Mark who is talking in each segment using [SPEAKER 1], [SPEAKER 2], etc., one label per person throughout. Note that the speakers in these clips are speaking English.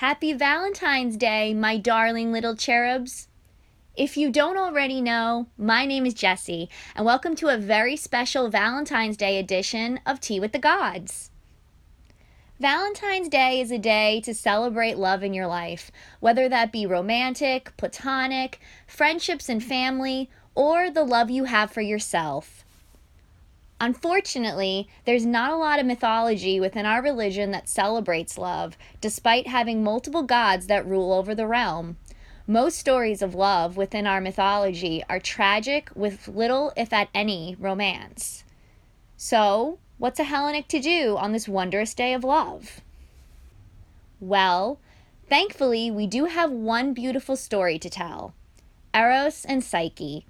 [SPEAKER 1] Happy Valentine's Day, my darling little cherubs. If you don't already know, my name is Jessie, and welcome to a very special Valentine's Day edition of Tea with the Gods. Valentine's Day is a day to celebrate love in your life, whether that be romantic, platonic, friendships and family, or the love you have for yourself. Unfortunately, there's not a lot of mythology within our religion that celebrates love, despite having multiple gods that rule over the realm. Most stories of love within our mythology are tragic with little, if at any, romance. So, what's a Hellenic to do on this wondrous day of love? Well, thankfully, we do have one beautiful story to tell Eros and Psyche.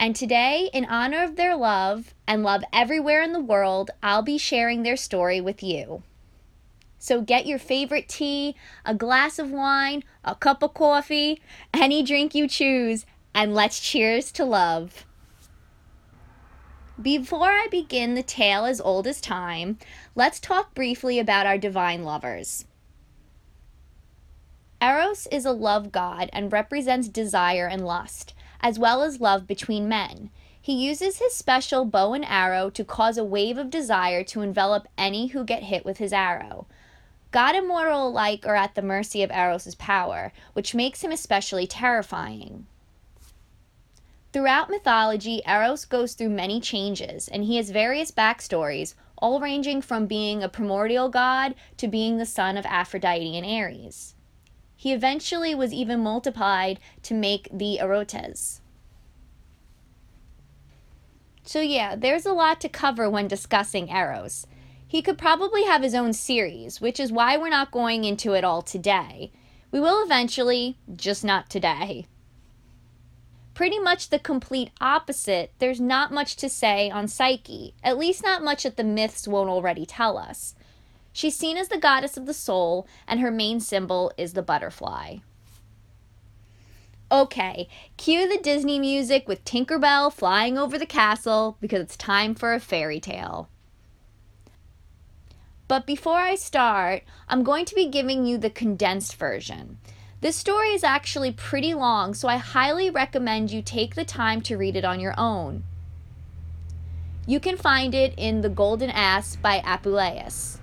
[SPEAKER 1] And today, in honor of their love and love everywhere in the world, I'll be sharing their story with you. So get your favorite tea, a glass of wine, a cup of coffee, any drink you choose, and let's cheers to love. Before I begin the tale as old as time, let's talk briefly about our divine lovers. Eros is a love god and represents desire and lust as well as love between men. He uses his special bow and arrow to cause a wave of desire to envelop any who get hit with his arrow. God and mortal alike are at the mercy of Eros' power, which makes him especially terrifying. Throughout mythology, Eros goes through many changes, and he has various backstories, all ranging from being a primordial god to being the son of Aphrodite and Ares. He eventually was even multiplied to make the Erotes. So, yeah, there's a lot to cover when discussing Eros. He could probably have his own series, which is why we're not going into it all today. We will eventually, just not today. Pretty much the complete opposite, there's not much to say on Psyche, at least not much that the myths won't already tell us. She's seen as the goddess of the soul, and her main symbol is the butterfly. Okay, cue the Disney music with Tinkerbell flying over the castle because it's time for a fairy tale. But before I start, I'm going to be giving you the condensed version. This story is actually pretty long, so I highly recommend you take the time to read it on your own. You can find it in The Golden Ass by Apuleius.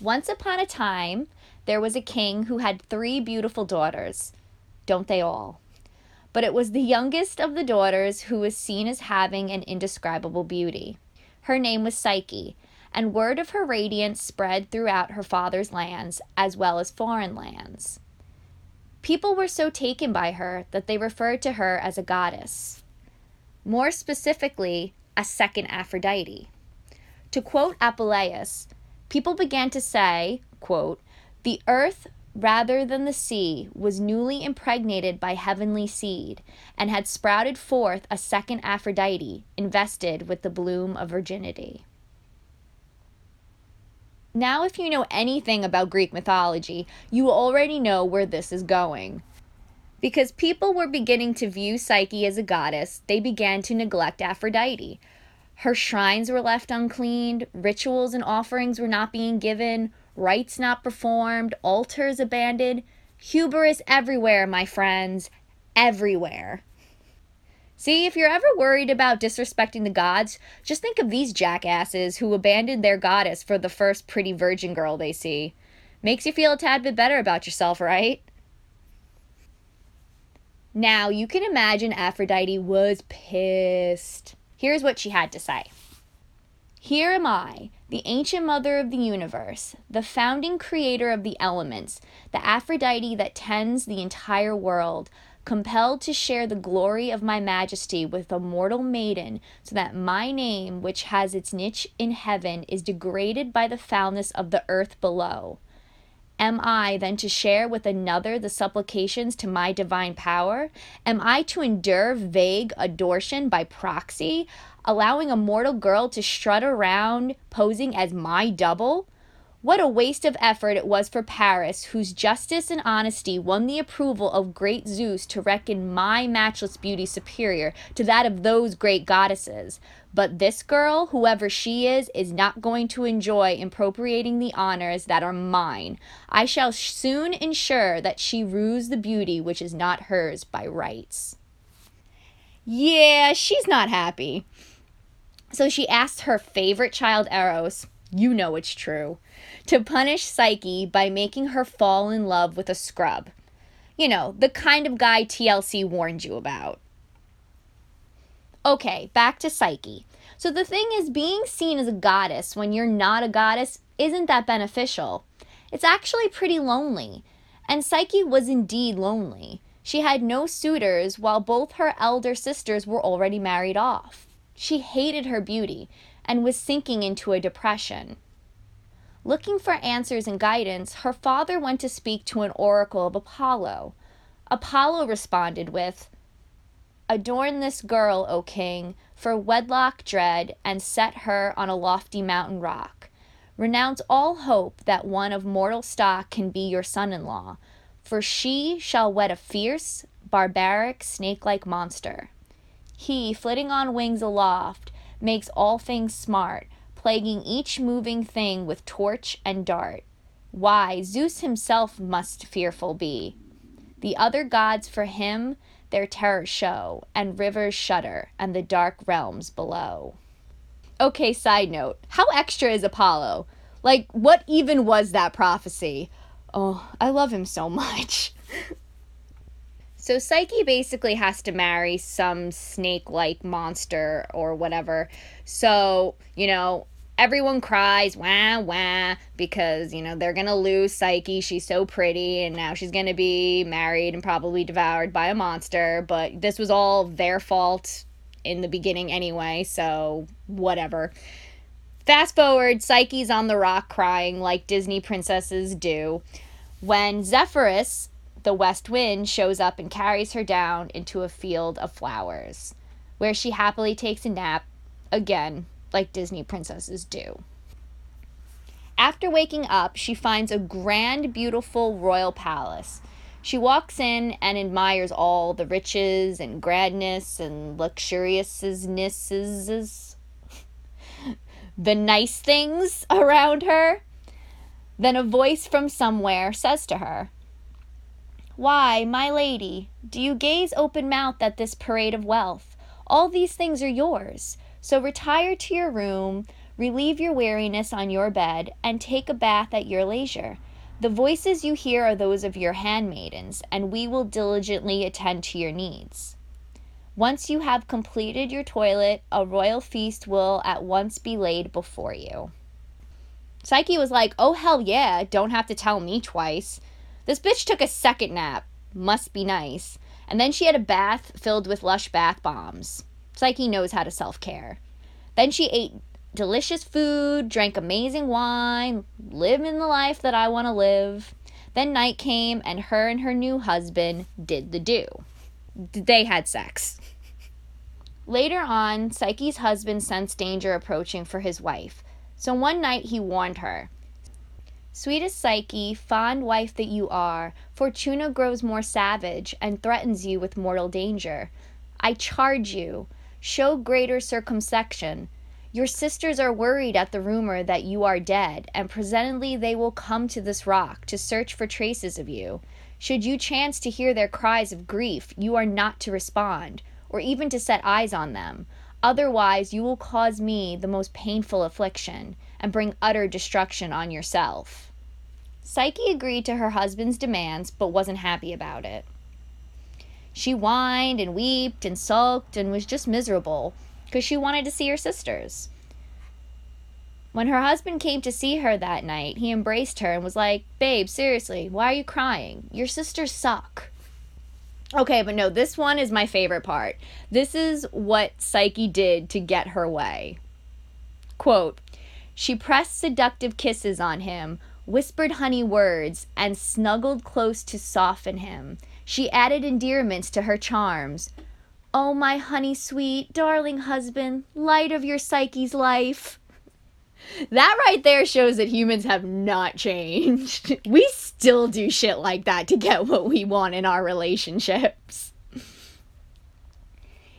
[SPEAKER 1] Once upon a time, there was a king who had three beautiful daughters. Don't they all? But it was the youngest of the daughters who was seen as having an indescribable beauty. Her name was Psyche, and word of her radiance spread throughout her father's lands as well as foreign lands. People were so taken by her that they referred to her as a goddess. More specifically, a second Aphrodite. To quote Apuleius, people began to say, quote, the earth rather than the sea was newly impregnated by heavenly seed and had sprouted forth a second Aphrodite invested with the bloom of virginity. Now, if you know anything about Greek mythology, you already know where this is going. Because people were beginning to view Psyche as a goddess, they began to neglect Aphrodite. Her shrines were left uncleaned, rituals and offerings were not being given, rites not performed, altars abandoned. Hubris everywhere, my friends. Everywhere. See, if you're ever worried about disrespecting the gods, just think of these jackasses who abandoned their goddess for the first pretty virgin girl they see. Makes you feel a tad bit better about yourself, right? Now, you can imagine Aphrodite was pissed. Here's what she had to say Here am I, the ancient mother of the universe, the founding creator of the elements, the Aphrodite that tends the entire world, compelled to share the glory of my majesty with a mortal maiden, so that my name, which has its niche in heaven, is degraded by the foulness of the earth below. Am I then to share with another the supplications to my divine power? Am I to endure vague adoration by proxy, allowing a mortal girl to strut around posing as my double? What a waste of effort it was for Paris, whose justice and honesty won the approval of great Zeus to reckon my matchless beauty superior to that of those great goddesses. But this girl, whoever she is, is not going to enjoy appropriating the honors that are mine. I shall soon ensure that she rues the beauty which is not hers by rights. Yeah, she's not happy. So she asked her favorite child, Eros, you know it's true, to punish Psyche by making her fall in love with a scrub. You know, the kind of guy TLC warned you about. Okay, back to Psyche. So the thing is, being seen as a goddess when you're not a goddess isn't that beneficial. It's actually pretty lonely. And Psyche was indeed lonely. She had no suitors while both her elder sisters were already married off. She hated her beauty and was sinking into a depression. Looking for answers and guidance, her father went to speak to an oracle of Apollo. Apollo responded with, Adorn this girl, O king, for wedlock dread, and set her on a lofty mountain rock. Renounce all hope that one of mortal stock can be your son in law, for she shall wed a fierce, barbaric, snake like monster. He, flitting on wings aloft, makes all things smart, plaguing each moving thing with torch and dart. Why, Zeus himself must fearful be. The other gods for him their terror show, and rivers shudder, and the dark realms below. Okay, side note how extra is Apollo? Like, what even was that prophecy? Oh, I love him so much. so, Psyche basically has to marry some snake like monster or whatever. So, you know, everyone cries wah wah because you know they're gonna lose psyche. She's so pretty and now she's gonna be married and probably devoured by a monster. But this was all their fault in the beginning anyway so whatever. Fast forward psyche's on the rock crying like disney princesses do. When zephyrus the west wind shows up and carries her down into a field of flowers where she happily takes a nap again like Disney princesses do. After waking up, she finds a grand, beautiful royal palace. She walks in and admires all the riches and grandness and luxuriousnesses, the nice things around her. Then a voice from somewhere says to her, Why, my lady, do you gaze open mouthed at this parade of wealth? All these things are yours. So retire to your room, relieve your weariness on your bed, and take a bath at your leisure. The voices you hear are those of your handmaidens, and we will diligently attend to your needs. Once you have completed your toilet, a royal feast will at once be laid before you. Psyche was like, Oh, hell yeah, don't have to tell me twice. This bitch took a second nap. Must be nice. And then she had a bath filled with lush bath bombs. Psyche knows how to self care. Then she ate delicious food, drank amazing wine, living the life that I want to live. Then night came, and her and her new husband did the do. They had sex. Later on, Psyche's husband sensed danger approaching for his wife. So one night he warned her Sweetest Psyche, fond wife that you are, Fortuna grows more savage and threatens you with mortal danger. I charge you, Show greater circumspection. Your sisters are worried at the rumor that you are dead, and presently they will come to this rock to search for traces of you. Should you chance to hear their cries of grief, you are not to respond, or even to set eyes on them. Otherwise, you will cause me the most painful affliction, and bring utter destruction on yourself. Psyche agreed to her husband's demands, but wasn't happy about it. She whined and wept and sulked and was just miserable because she wanted to see her sisters. When her husband came to see her that night, he embraced her and was like, Babe, seriously, why are you crying? Your sisters suck. Okay, but no, this one is my favorite part. This is what Psyche did to get her way. Quote She pressed seductive kisses on him, whispered honey words, and snuggled close to soften him. She added endearments to her charms. Oh, my honey sweet, darling husband, light of your Psyche's life. That right there shows that humans have not changed. We still do shit like that to get what we want in our relationships.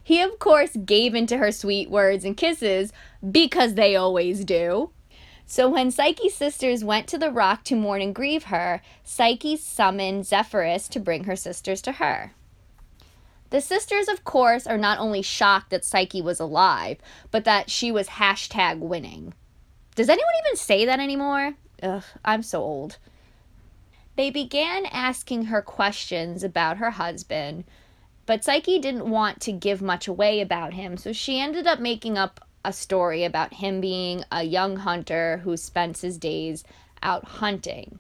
[SPEAKER 1] He, of course, gave into her sweet words and kisses because they always do. So when Psyche's sisters went to the rock to mourn and grieve her, Psyche summoned Zephyrus to bring her sisters to her. The sisters, of course, are not only shocked that Psyche was alive, but that she was hashtag winning. Does anyone even say that anymore? Ugh, I'm so old. They began asking her questions about her husband, but Psyche didn't want to give much away about him, so she ended up making up a story about him being a young hunter who spends his days out hunting.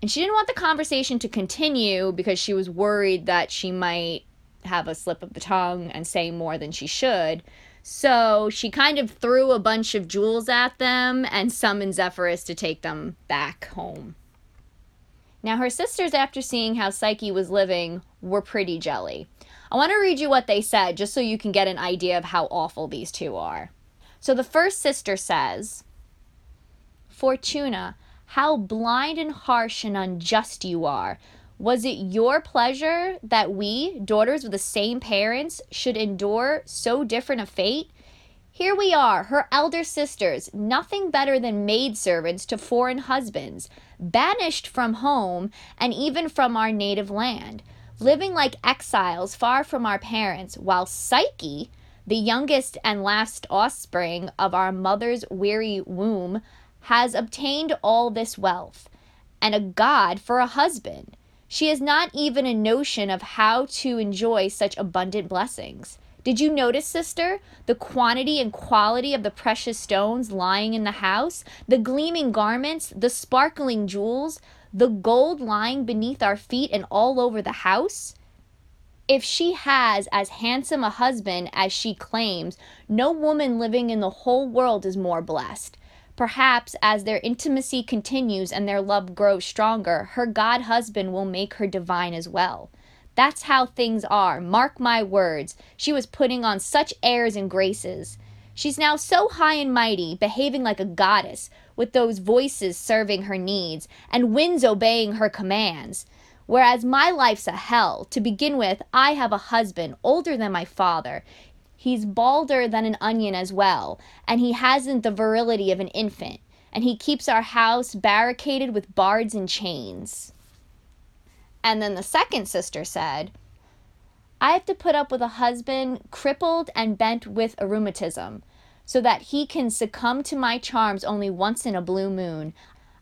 [SPEAKER 1] And she didn't want the conversation to continue because she was worried that she might have a slip of the tongue and say more than she should. So she kind of threw a bunch of jewels at them and summoned Zephyrus to take them back home. Now, her sisters, after seeing how Psyche was living, were pretty jelly. I want to read you what they said just so you can get an idea of how awful these two are. So the first sister says, Fortuna, how blind and harsh and unjust you are. Was it your pleasure that we, daughters of the same parents, should endure so different a fate? Here we are, her elder sisters, nothing better than maidservants to foreign husbands, banished from home and even from our native land, living like exiles far from our parents, while Psyche, the youngest and last offspring of our mother's weary womb, has obtained all this wealth, and a god for a husband. She has not even a notion of how to enjoy such abundant blessings. Did you notice, sister, the quantity and quality of the precious stones lying in the house, the gleaming garments, the sparkling jewels, the gold lying beneath our feet and all over the house? If she has as handsome a husband as she claims, no woman living in the whole world is more blessed. Perhaps as their intimacy continues and their love grows stronger, her God husband will make her divine as well. That's how things are. Mark my words. She was putting on such airs and graces. She's now so high and mighty, behaving like a goddess, with those voices serving her needs, and winds obeying her commands. Whereas my life's a hell. To begin with, I have a husband older than my father. He's balder than an onion as well, and he hasn't the virility of an infant, and he keeps our house barricaded with bards and chains. And then the second sister said, I have to put up with a husband crippled and bent with rheumatism, so that he can succumb to my charms only once in a blue moon.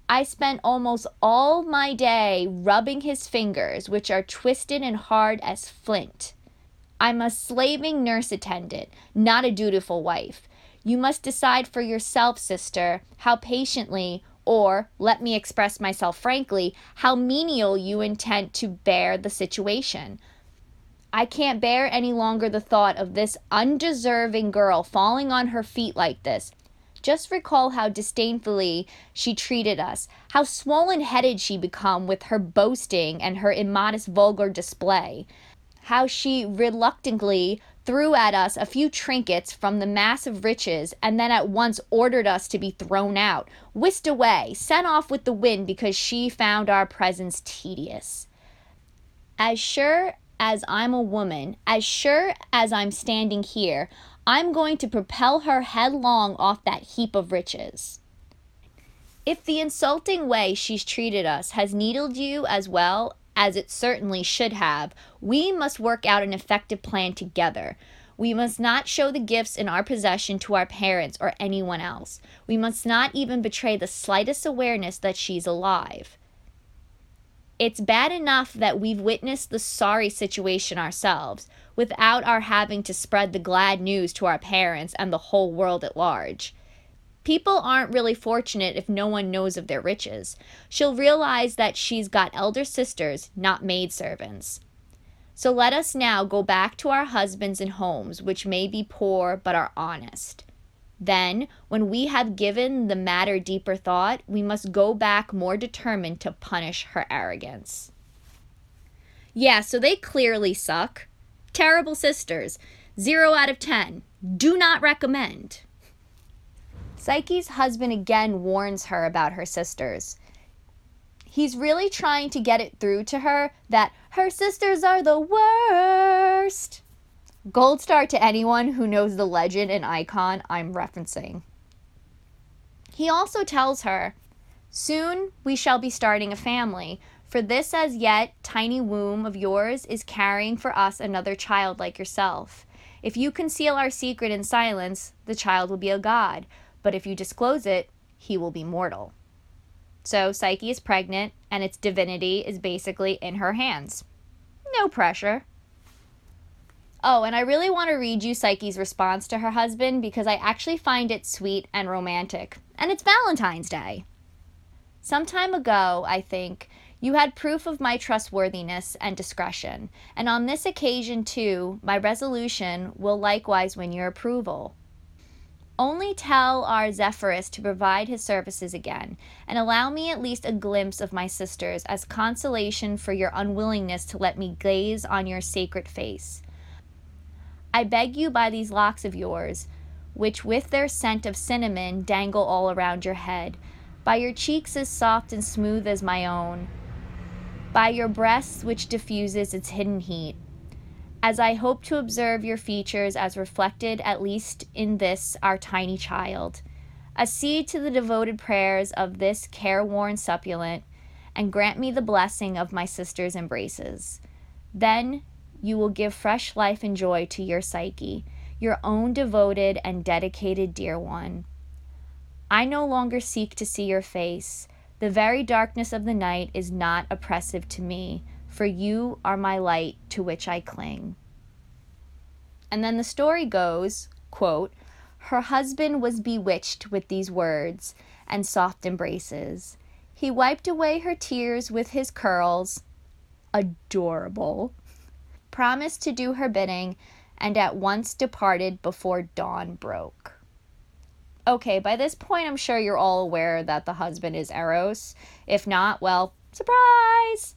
[SPEAKER 1] I spent almost all my day rubbing his fingers, which are twisted and hard as flint. I'm a slaving nurse attendant, not a dutiful wife. You must decide for yourself, sister, how patiently or, let me express myself frankly, how menial you intend to bear the situation. I can't bear any longer the thought of this undeserving girl falling on her feet like this. Just recall how disdainfully she treated us, how swollen headed she become with her boasting and her immodest vulgar display, how she reluctantly threw at us a few trinkets from the mass of riches, and then at once ordered us to be thrown out, whisked away, sent off with the wind because she found our presence tedious. As sure as I'm a woman, as sure as I'm standing here, I'm going to propel her headlong off that heap of riches. If the insulting way she's treated us has needled you as well, as it certainly should have, we must work out an effective plan together. We must not show the gifts in our possession to our parents or anyone else. We must not even betray the slightest awareness that she's alive. It's bad enough that we've witnessed the sorry situation ourselves without our having to spread the glad news to our parents and the whole world at large. People aren't really fortunate if no one knows of their riches. She'll realize that she's got elder sisters, not maidservants. So let us now go back to our husbands and homes, which may be poor but are honest. Then, when we have given the matter deeper thought, we must go back more determined to punish her arrogance. Yeah, so they clearly suck. Terrible sisters. Zero out of ten. Do not recommend. Psyche's husband again warns her about her sisters. He's really trying to get it through to her that her sisters are the worst. Gold star to anyone who knows the legend and icon I'm referencing. He also tells her, Soon we shall be starting a family, for this as yet tiny womb of yours is carrying for us another child like yourself. If you conceal our secret in silence, the child will be a god, but if you disclose it, he will be mortal. So Psyche is pregnant, and its divinity is basically in her hands. No pressure. Oh, and I really want to read you Psyche's response to her husband because I actually find it sweet and romantic. And it's Valentine's Day. Some time ago, I think, you had proof of my trustworthiness and discretion, and on this occasion, too, my resolution will likewise win your approval. Only tell our Zephyrus to provide his services again, and allow me at least a glimpse of my sisters as consolation for your unwillingness to let me gaze on your sacred face. I beg you by these locks of yours, which with their scent of cinnamon dangle all around your head, by your cheeks as soft and smooth as my own, by your breast which diffuses its hidden heat, as I hope to observe your features as reflected at least in this our tiny child. Accede to the devoted prayers of this careworn suppliant, and grant me the blessing of my sister's embraces. Then you will give fresh life and joy to your Psyche, your own devoted and dedicated dear one. I no longer seek to see your face. The very darkness of the night is not oppressive to me for you are my light to which I cling. And then the story goes, quote, her husband was bewitched with these words and soft embraces. He wiped away her tears with his curls, adorable, promised to do her bidding, and at once departed before dawn broke. Okay, by this point, I'm sure you're all aware that the husband is Eros. If not, well, surprise!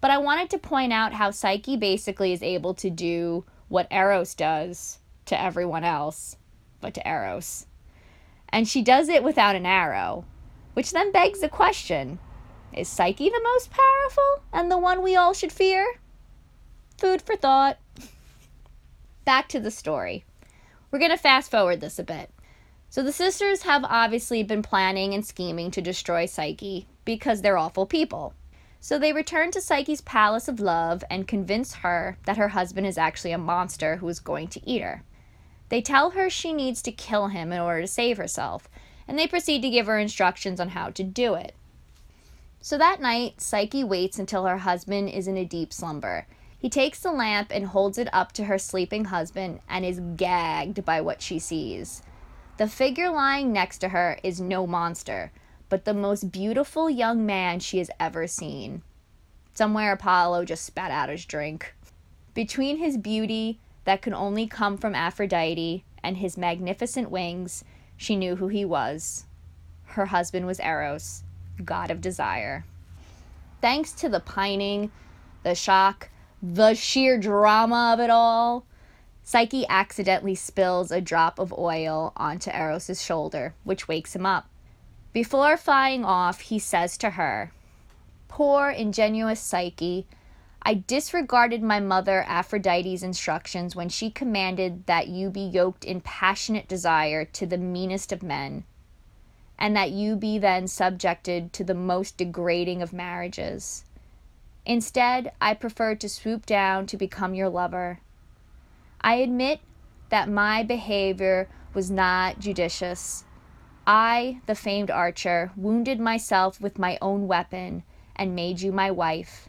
[SPEAKER 1] But I wanted to point out how Psyche basically is able to do what Eros does to everyone else, but to Eros. And she does it without an arrow, which then begs the question is Psyche the most powerful and the one we all should fear? Food for thought. Back to the story. We're going to fast forward this a bit. So the sisters have obviously been planning and scheming to destroy Psyche because they're awful people. So they return to Psyche's palace of love and convince her that her husband is actually a monster who is going to eat her. They tell her she needs to kill him in order to save herself, and they proceed to give her instructions on how to do it. So that night, Psyche waits until her husband is in a deep slumber. He takes the lamp and holds it up to her sleeping husband and is gagged by what she sees. The figure lying next to her is no monster, but the most beautiful young man she has ever seen. Somewhere Apollo just spat out his drink. Between his beauty that could only come from Aphrodite and his magnificent wings, she knew who he was. Her husband was Eros, god of desire. Thanks to the pining, the shock, the sheer drama of it all, Psyche accidentally spills a drop of oil onto Eros's shoulder, which wakes him up. Before flying off, he says to her, Poor ingenuous Psyche, I disregarded my mother Aphrodite's instructions when she commanded that you be yoked in passionate desire to the meanest of men, and that you be then subjected to the most degrading of marriages. Instead, I preferred to swoop down to become your lover. I admit that my behavior was not judicious I, the famed archer, wounded myself with my own weapon and made you my wife,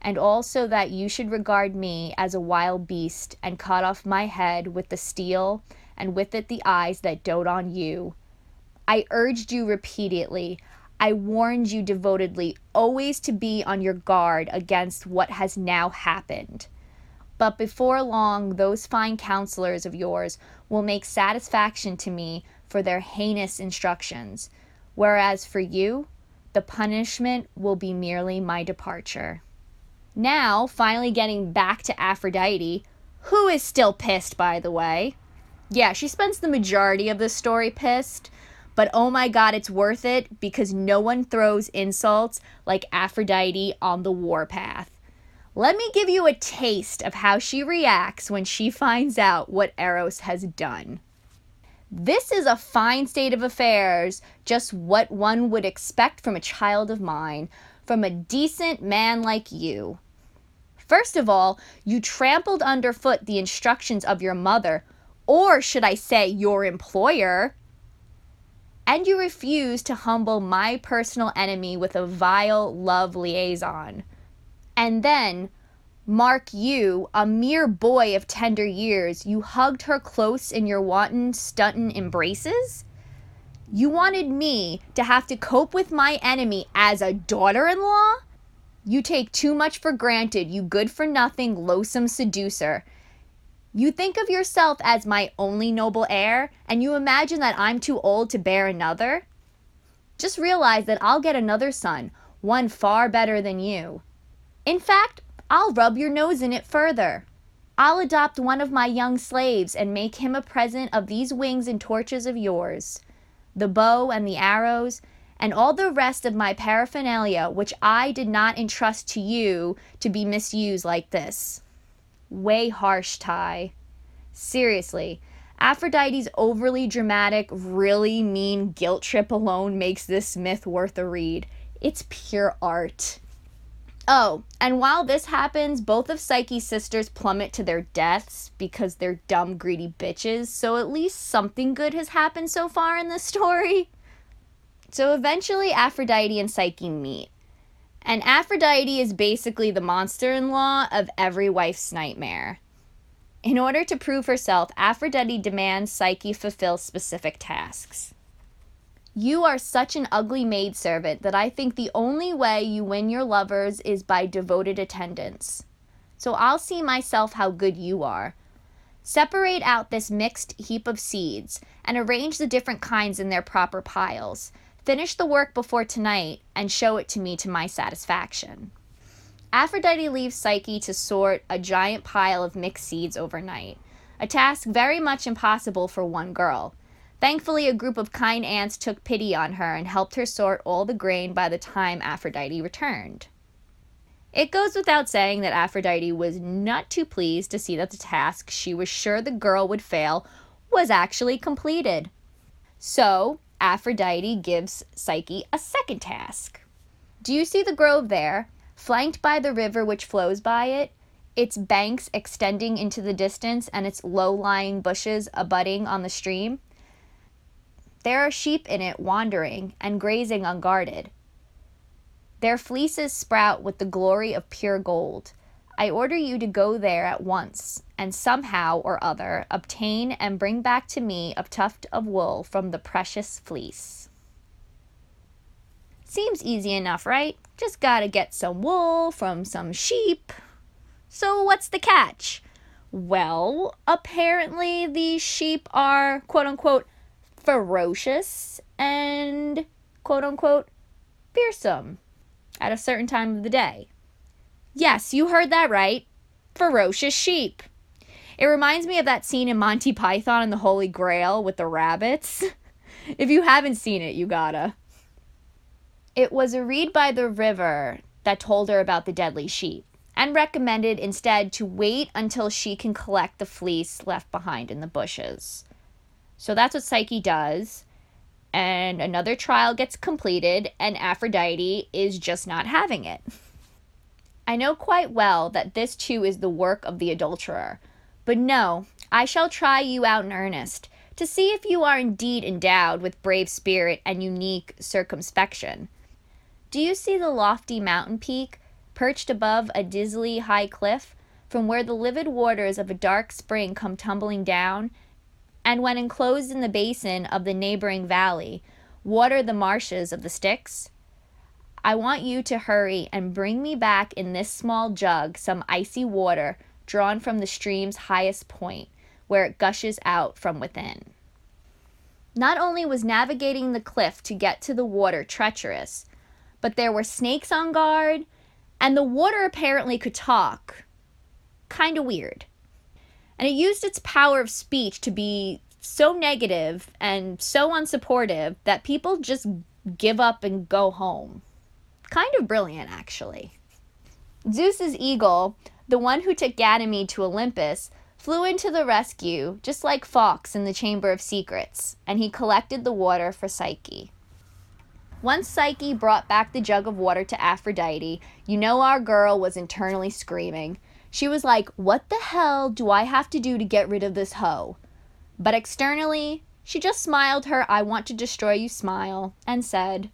[SPEAKER 1] and also that you should regard me as a wild beast and cut off my head with the steel and with it the eyes that dote on you. I urged you repeatedly, I warned you devotedly, always to be on your guard against what has now happened. But before long, those fine counselors of yours will make satisfaction to me for their heinous instructions, whereas for you, the punishment will be merely my departure. Now, finally getting back to Aphrodite, who is still pissed, by the way. Yeah, she spends the majority of the story pissed, but oh my god, it's worth it because no one throws insults like Aphrodite on the warpath. Let me give you a taste of how she reacts when she finds out what Eros has done. This is a fine state of affairs, just what one would expect from a child of mine, from a decent man like you. First of all, you trampled underfoot the instructions of your mother, or should I say, your employer, and you refused to humble my personal enemy with a vile love liaison. And then, Mark you, a mere boy of tender years, you hugged her close in your wanton, stuntin' embraces? You wanted me to have to cope with my enemy as a daughter in law? You take too much for granted, you good for nothing, loathsome seducer. You think of yourself as my only noble heir, and you imagine that I'm too old to bear another? Just realize that I'll get another son, one far better than you. In fact, I'll rub your nose in it further. I'll adopt one of my young slaves and make him a present of these wings and torches of yours, the bow and the arrows, and all the rest of my paraphernalia which I did not entrust to you to be misused like this. Way harsh, Tai. Seriously, Aphrodite's overly dramatic, really mean guilt trip alone makes this myth worth a read. It's pure art. Oh, and while this happens, both of Psyche's sisters plummet to their deaths because they're dumb, greedy bitches, so at least something good has happened so far in this story. So eventually, Aphrodite and Psyche meet. And Aphrodite is basically the monster in law of every wife's nightmare. In order to prove herself, Aphrodite demands Psyche fulfill specific tasks. You are such an ugly maidservant that I think the only way you win your lovers is by devoted attendance. So I'll see myself how good you are. Separate out this mixed heap of seeds and arrange the different kinds in their proper piles. Finish the work before tonight and show it to me to my satisfaction. Aphrodite leaves Psyche to sort a giant pile of mixed seeds overnight, a task very much impossible for one girl. Thankfully, a group of kind ants took pity on her and helped her sort all the grain by the time Aphrodite returned. It goes without saying that Aphrodite was not too pleased to see that the task she was sure the girl would fail was actually completed. So, Aphrodite gives Psyche a second task. Do you see the grove there, flanked by the river which flows by it? Its banks extending into the distance and its low lying bushes abutting on the stream? There are sheep in it wandering and grazing unguarded. Their fleeces sprout with the glory of pure gold. I order you to go there at once, and somehow or other obtain and bring back to me a tuft of wool from the precious fleece. Seems easy enough, right? Just gotta get some wool from some sheep. So, what's the catch? Well, apparently these sheep are quote unquote ferocious and quote unquote fearsome at a certain time of the day. Yes, you heard that right. Ferocious sheep. It reminds me of that scene in Monty Python and the Holy Grail with the rabbits. if you haven't seen it, you gotta. It was a reed by the river that told her about the deadly sheep and recommended instead to wait until she can collect the fleece left behind in the bushes. So that's what Psyche does. And another trial gets completed, and Aphrodite is just not having it. I know quite well that this too is the work of the adulterer. But no, I shall try you out in earnest, to see if you are indeed endowed with brave spirit and unique circumspection. Do you see the lofty mountain peak, perched above a dizzily high cliff, from where the livid waters of a dark spring come tumbling down and when enclosed in the basin of the neighboring valley, water the marshes of the Styx? I want you to hurry and bring me back in this small jug some icy water drawn from the stream's highest point, where it gushes out from within. Not only was navigating the cliff to get to the water treacherous, but there were snakes on guard, and the water apparently could talk. Kinda weird. And it used its power of speech to be so negative and so unsupportive that people just give up and go home. Kind of brilliant, actually. Zeus's eagle, the one who took Ganymede to Olympus, flew into the rescue, just like Fawkes in the Chamber of Secrets, and he collected the water for Psyche. Once Psyche brought back the jug of water to Aphrodite, you know our girl was internally screaming. She was like, What the hell do I have to do to get rid of this hoe? But externally, she just smiled her I want to destroy you smile and said,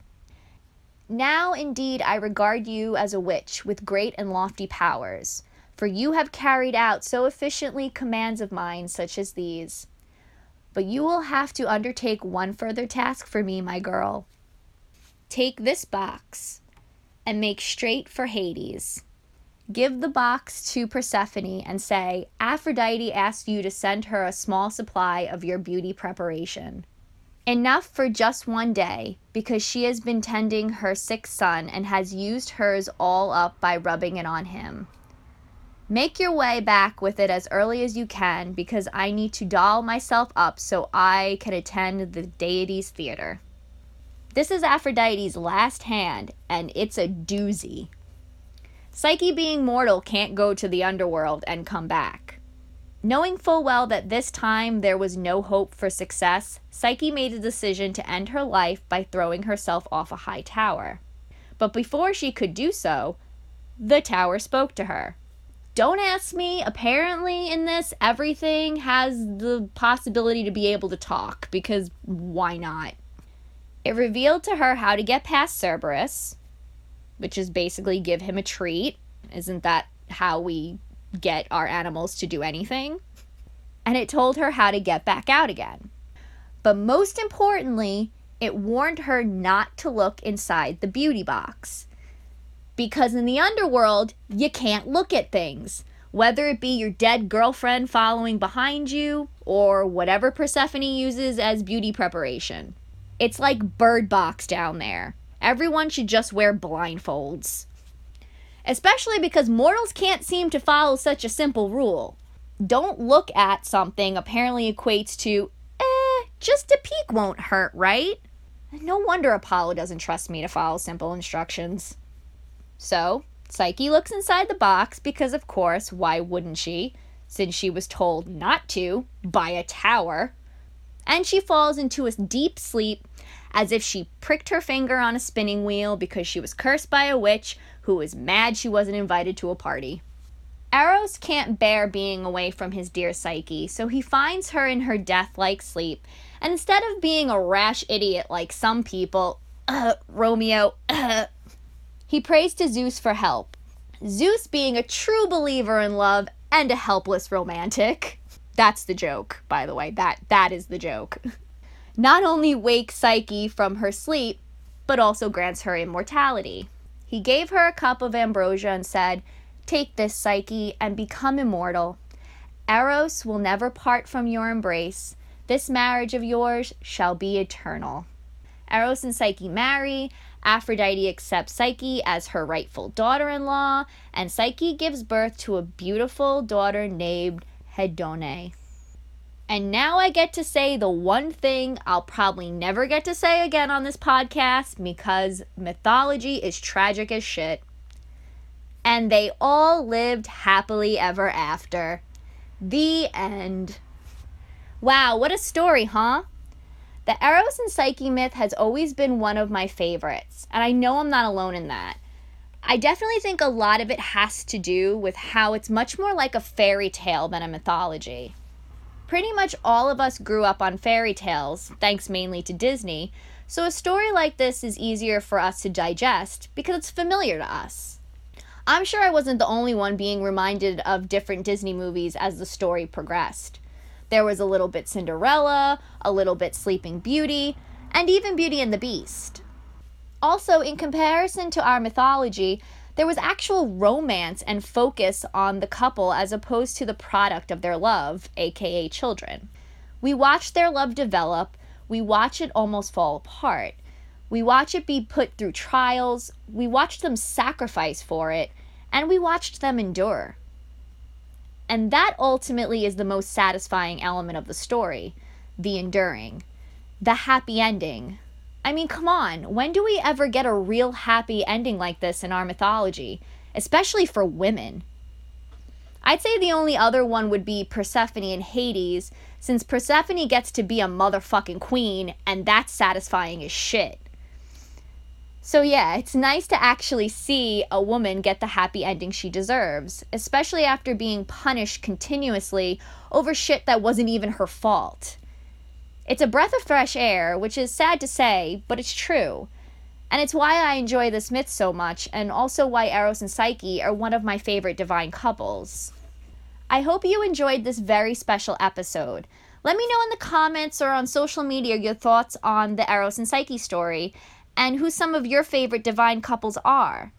[SPEAKER 1] Now indeed I regard you as a witch with great and lofty powers for you have carried out so efficiently commands of mine such as these. But you will have to undertake one further task for me, my girl. Take this box and make straight for Hades. Give the box to Persephone and say, Aphrodite asked you to send her a small supply of your beauty preparation. Enough for just one day, because she has been tending her sick son and has used hers all up by rubbing it on him. Make your way back with it as early as you can because I need to doll myself up so I can attend the deity's theater. This is Aphrodite's last hand, and it's a doozy. Psyche, being mortal, can't go to the underworld and come back. Knowing full well that this time there was no hope for success, Psyche made a decision to end her life by throwing herself off a high tower. But before she could do so, the tower spoke to her. Don't ask me. Apparently, in this, everything has the possibility to be able to talk because why not? It revealed to her how to get past Cerberus, which is basically give him a treat. Isn't that how we get our animals to do anything? And it told her how to get back out again. But most importantly, it warned her not to look inside the beauty box because in the underworld, you can't look at things. Whether it be your dead girlfriend following behind you or whatever Persephone uses as beauty preparation. It's like Bird Box down there. Everyone should just wear blindfolds. Especially because mortals can't seem to follow such a simple rule. Don't look at something apparently equates to, eh, just a peek won't hurt, right? No wonder Apollo doesn't trust me to follow simple instructions. So, Psyche looks inside the box because, of course, why wouldn't she? Since she was told not to by a tower. And she falls into a deep sleep as if she pricked her finger on a spinning wheel because she was cursed by a witch who was mad she wasn't invited to a party. Eros can't bear being away from his dear Psyche, so he finds her in her death like sleep. And instead of being a rash idiot like some people, uh, Romeo, uh, he prays to Zeus for help. Zeus being a true believer in love and a helpless romantic. That's the joke, by the way. That that is the joke. Not only wakes Psyche from her sleep, but also grants her immortality. He gave her a cup of ambrosia and said, Take this, Psyche, and become immortal. Eros will never part from your embrace. This marriage of yours shall be eternal. Eros and Psyche marry, Aphrodite accepts Psyche as her rightful daughter in law, and Psyche gives birth to a beautiful daughter named Hedone. And now I get to say the one thing I'll probably never get to say again on this podcast because mythology is tragic as shit. And they all lived happily ever after. The end. Wow, what a story, huh? The Eros and Psyche myth has always been one of my favorites, and I know I'm not alone in that. I definitely think a lot of it has to do with how it's much more like a fairy tale than a mythology. Pretty much all of us grew up on fairy tales, thanks mainly to Disney, so a story like this is easier for us to digest because it's familiar to us. I'm sure I wasn't the only one being reminded of different Disney movies as the story progressed. There was a little bit Cinderella, a little bit Sleeping Beauty, and even Beauty and the Beast. Also, in comparison to our mythology, there was actual romance and focus on the couple as opposed to the product of their love, aka children. We watch their love develop, we watch it almost fall apart. We watch it be put through trials, we watch them sacrifice for it, and we watched them endure. And that ultimately is the most satisfying element of the story the enduring, the happy ending. I mean, come on, when do we ever get a real happy ending like this in our mythology? especially for women. I'd say the only other one would be Persephone and Hades, since Persephone gets to be a motherfucking queen, and that's satisfying as shit. So, yeah, it's nice to actually see a woman get the happy ending she deserves, especially after being punished continuously over shit that wasn't even her fault. It's a breath of fresh air, which is sad to say, but it's true. And it's why I enjoy this myth so much, and also why Eros and Psyche are one of my favorite divine couples. I hope you enjoyed this very special episode. Let me know in the comments or on social media your thoughts on the Eros and Psyche story and who some of your favorite divine couples are.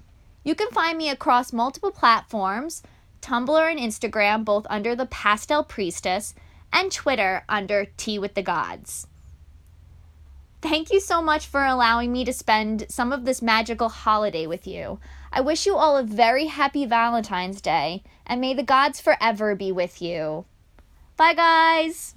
[SPEAKER 1] You can find me across multiple platforms Tumblr and Instagram, both under the Pastel Priestess, and Twitter under Tea with the Gods. Thank you so much for allowing me to spend some of this magical holiday with you. I wish you all a very happy Valentine's Day, and may the gods forever be with you. Bye, guys!